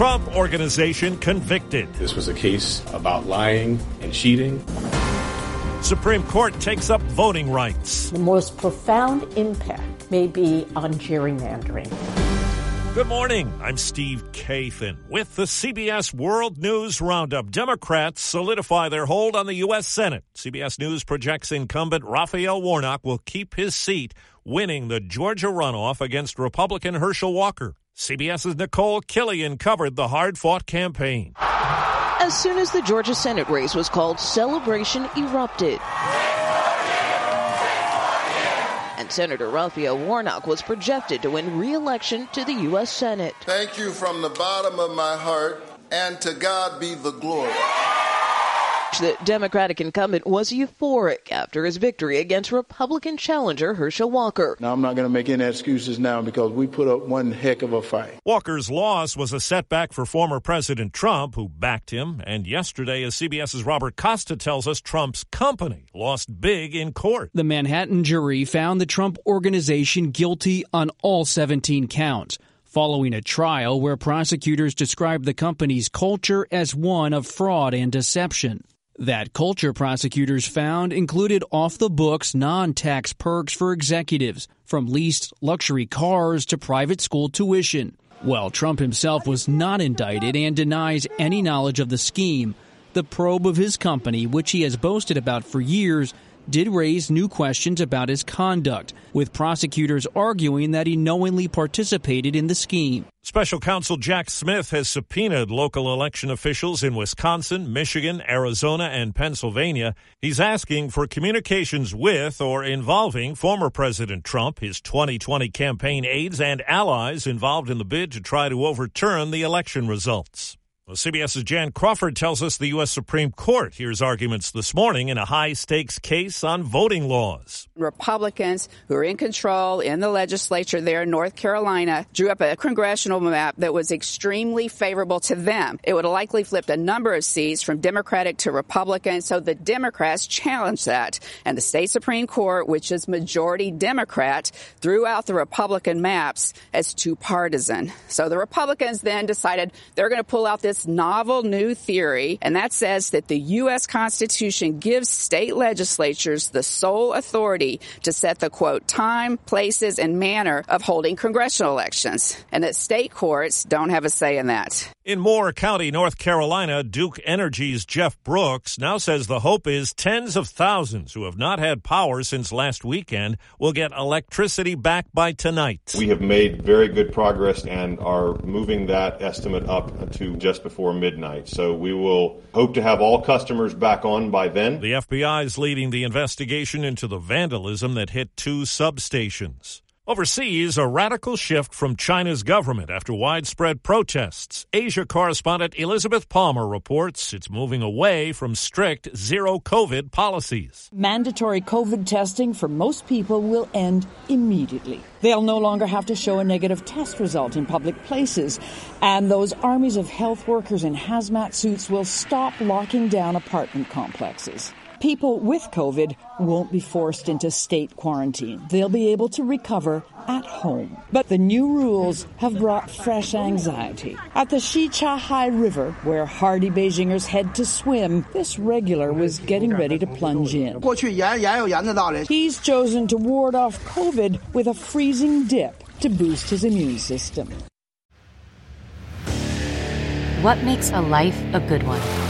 Trump organization convicted. This was a case about lying and cheating. Supreme Court takes up voting rights. The most profound impact may be on gerrymandering. Good morning. I'm Steve Kathan with the CBS World News Roundup. Democrats solidify their hold on the U.S. Senate. CBS News projects incumbent Raphael Warnock will keep his seat, winning the Georgia runoff against Republican Herschel Walker. CBS's Nicole Killion covered the hard fought campaign. As soon as the Georgia Senate race was called, celebration erupted. And Senator Raphael Warnock was projected to win re election to the U.S. Senate. Thank you from the bottom of my heart, and to God be the glory. The Democratic incumbent was euphoric after his victory against Republican challenger Herschel Walker. Now, I'm not going to make any excuses now because we put up one heck of a fight. Walker's loss was a setback for former President Trump, who backed him. And yesterday, as CBS's Robert Costa tells us, Trump's company lost big in court. The Manhattan jury found the Trump organization guilty on all 17 counts following a trial where prosecutors described the company's culture as one of fraud and deception. That culture prosecutors found included off the books non tax perks for executives, from leased luxury cars to private school tuition. While Trump himself was not indicted and denies any knowledge of the scheme, the probe of his company, which he has boasted about for years, did raise new questions about his conduct, with prosecutors arguing that he knowingly participated in the scheme. Special counsel Jack Smith has subpoenaed local election officials in Wisconsin, Michigan, Arizona, and Pennsylvania. He's asking for communications with or involving former President Trump, his 2020 campaign aides, and allies involved in the bid to try to overturn the election results. Well, CBS's Jan Crawford tells us the U.S. Supreme Court hears arguments this morning in a high stakes case on voting laws. Republicans who are in control in the legislature there in North Carolina drew up a congressional map that was extremely favorable to them. It would have likely flipped a number of seats from Democratic to Republican, so the Democrats challenged that. And the state Supreme Court, which is majority Democrat, threw out the Republican maps as too partisan. So the Republicans then decided they're going to pull out this novel new theory, and that says that the U.S. Constitution gives state legislatures the sole authority to set the quote time, places, and manner of holding congressional elections, and that state courts don't have a say in that. In Moore County, North Carolina, Duke Energy's Jeff Brooks now says the hope is tens of thousands who have not had power since last weekend will get electricity back by tonight. We have made very good progress and are moving that estimate up to just before midnight. So we will hope to have all customers back on by then. The FBI is leading the investigation into the vandalism that hit two substations. Overseas, a radical shift from China's government after widespread protests. Asia correspondent Elizabeth Palmer reports it's moving away from strict zero COVID policies. Mandatory COVID testing for most people will end immediately. They'll no longer have to show a negative test result in public places. And those armies of health workers in hazmat suits will stop locking down apartment complexes. People with COVID won't be forced into state quarantine. They'll be able to recover at home. But the new rules have brought fresh anxiety. At the Shichahai River, where hardy Beijingers head to swim, this regular was getting ready to plunge in. He's chosen to ward off COVID with a freezing dip to boost his immune system. What makes a life a good one?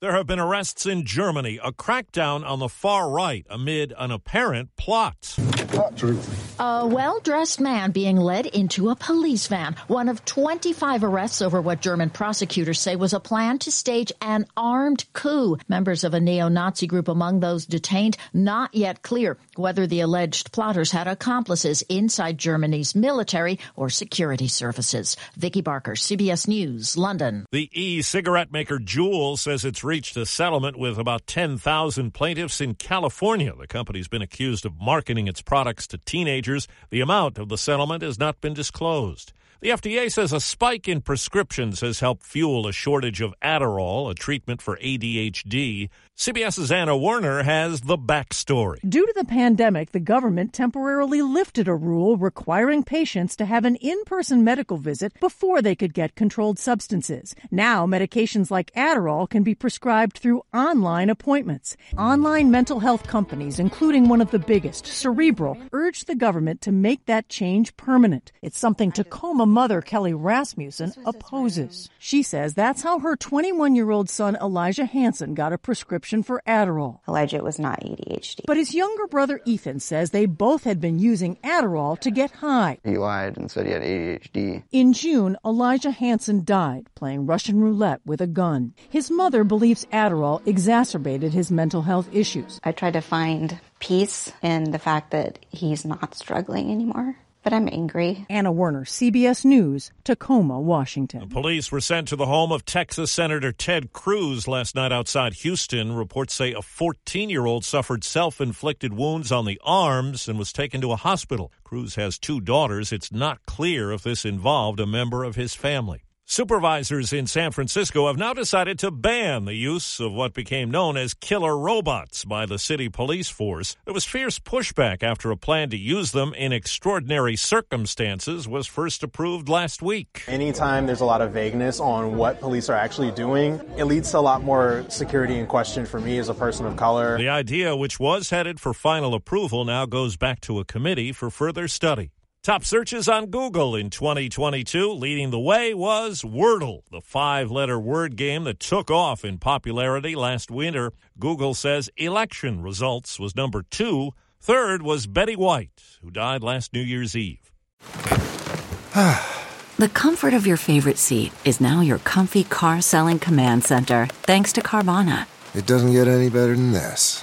There have been arrests in Germany, a crackdown on the far right amid an apparent plot. A well dressed man being led into a police van. One of 25 arrests over what German prosecutors say was a plan to stage an armed coup. Members of a neo Nazi group among those detained, not yet clear whether the alleged plotters had accomplices inside Germany's military or security services. Vicky Barker, CBS News, London. The e cigarette maker Juul says it's reached a settlement with about 10,000 plaintiffs in California. The company's been accused of marketing its products to teenagers. The amount of the settlement has not been disclosed. The FDA says a spike in prescriptions has helped fuel a shortage of Adderall, a treatment for ADHD. CBS's Anna Werner has the backstory. Due to the pandemic, the government temporarily lifted a rule requiring patients to have an in person medical visit before they could get controlled substances. Now, medications like Adderall can be prescribed through online appointments. Online mental health companies, including one of the biggest, Cerebral, urged the government to make that change permanent. It's something Tacoma mother, Kelly Rasmussen, opposes. She says that's how her 21 year old son, Elijah Hansen, got a prescription for Adderall. Elijah was not ADHD. But his younger brother Ethan says they both had been using Adderall to get high. He lied and said he had ADHD. In June, Elijah Hansen died playing Russian roulette with a gun. His mother believes Adderall exacerbated his mental health issues. I tried to find peace in the fact that he's not struggling anymore. But I'm angry. Anna Werner, CBS News, Tacoma, Washington. The police were sent to the home of Texas Senator Ted Cruz last night outside Houston. Reports say a 14 year old suffered self inflicted wounds on the arms and was taken to a hospital. Cruz has two daughters. It's not clear if this involved a member of his family. Supervisors in San Francisco have now decided to ban the use of what became known as killer robots by the city police force. There was fierce pushback after a plan to use them in extraordinary circumstances was first approved last week. Anytime there's a lot of vagueness on what police are actually doing, it leads to a lot more security in question for me as a person of color. The idea, which was headed for final approval, now goes back to a committee for further study. Top searches on Google in 2022. Leading the way was Wordle, the five letter word game that took off in popularity last winter. Google says election results was number two. Third was Betty White, who died last New Year's Eve. the comfort of your favorite seat is now your comfy car selling command center, thanks to Carvana. It doesn't get any better than this.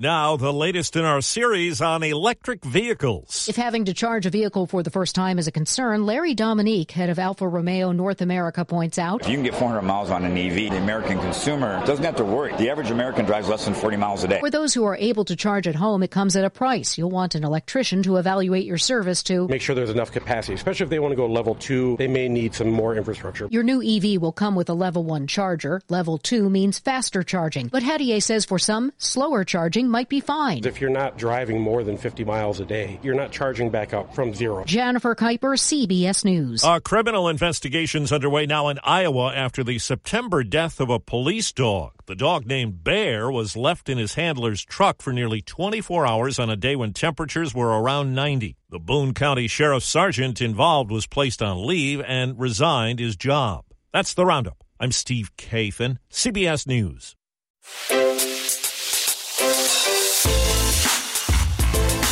Now, the latest in our series on electric vehicles. If having to charge a vehicle for the first time is a concern, Larry Dominique, head of Alfa Romeo North America, points out. If you can get 400 miles on an EV, the American consumer doesn't have to worry. The average American drives less than 40 miles a day. For those who are able to charge at home, it comes at a price. You'll want an electrician to evaluate your service to make sure there's enough capacity, especially if they want to go level two, they may need some more infrastructure. Your new EV will come with a level one charger. Level two means faster charging. But Hadier says for some, slower charging might be fine if you're not driving more than 50 miles a day, you're not charging back up from zero. Jennifer Kuiper, CBS News. A criminal investigations underway now in Iowa after the September death of a police dog. The dog named Bear was left in his handler's truck for nearly 24 hours on a day when temperatures were around 90. The Boone County Sheriff's Sergeant involved was placed on leave and resigned his job. That's the roundup. I'm Steve Kathan, CBS News.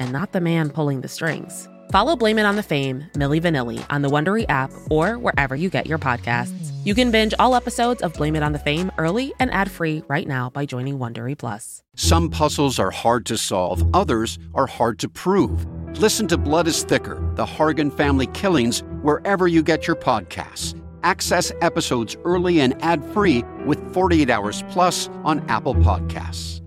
and not the man pulling the strings? Follow Blame It on the Fame, Milli Vanilli, on the Wondery app or wherever you get your podcasts. You can binge all episodes of Blame It on the Fame early and ad-free right now by joining Wondery Plus. Some puzzles are hard to solve, others are hard to prove. Listen to Blood is Thicker, the Hargan family killings, wherever you get your podcasts. Access episodes early and ad-free with 48 Hours Plus on Apple Podcasts.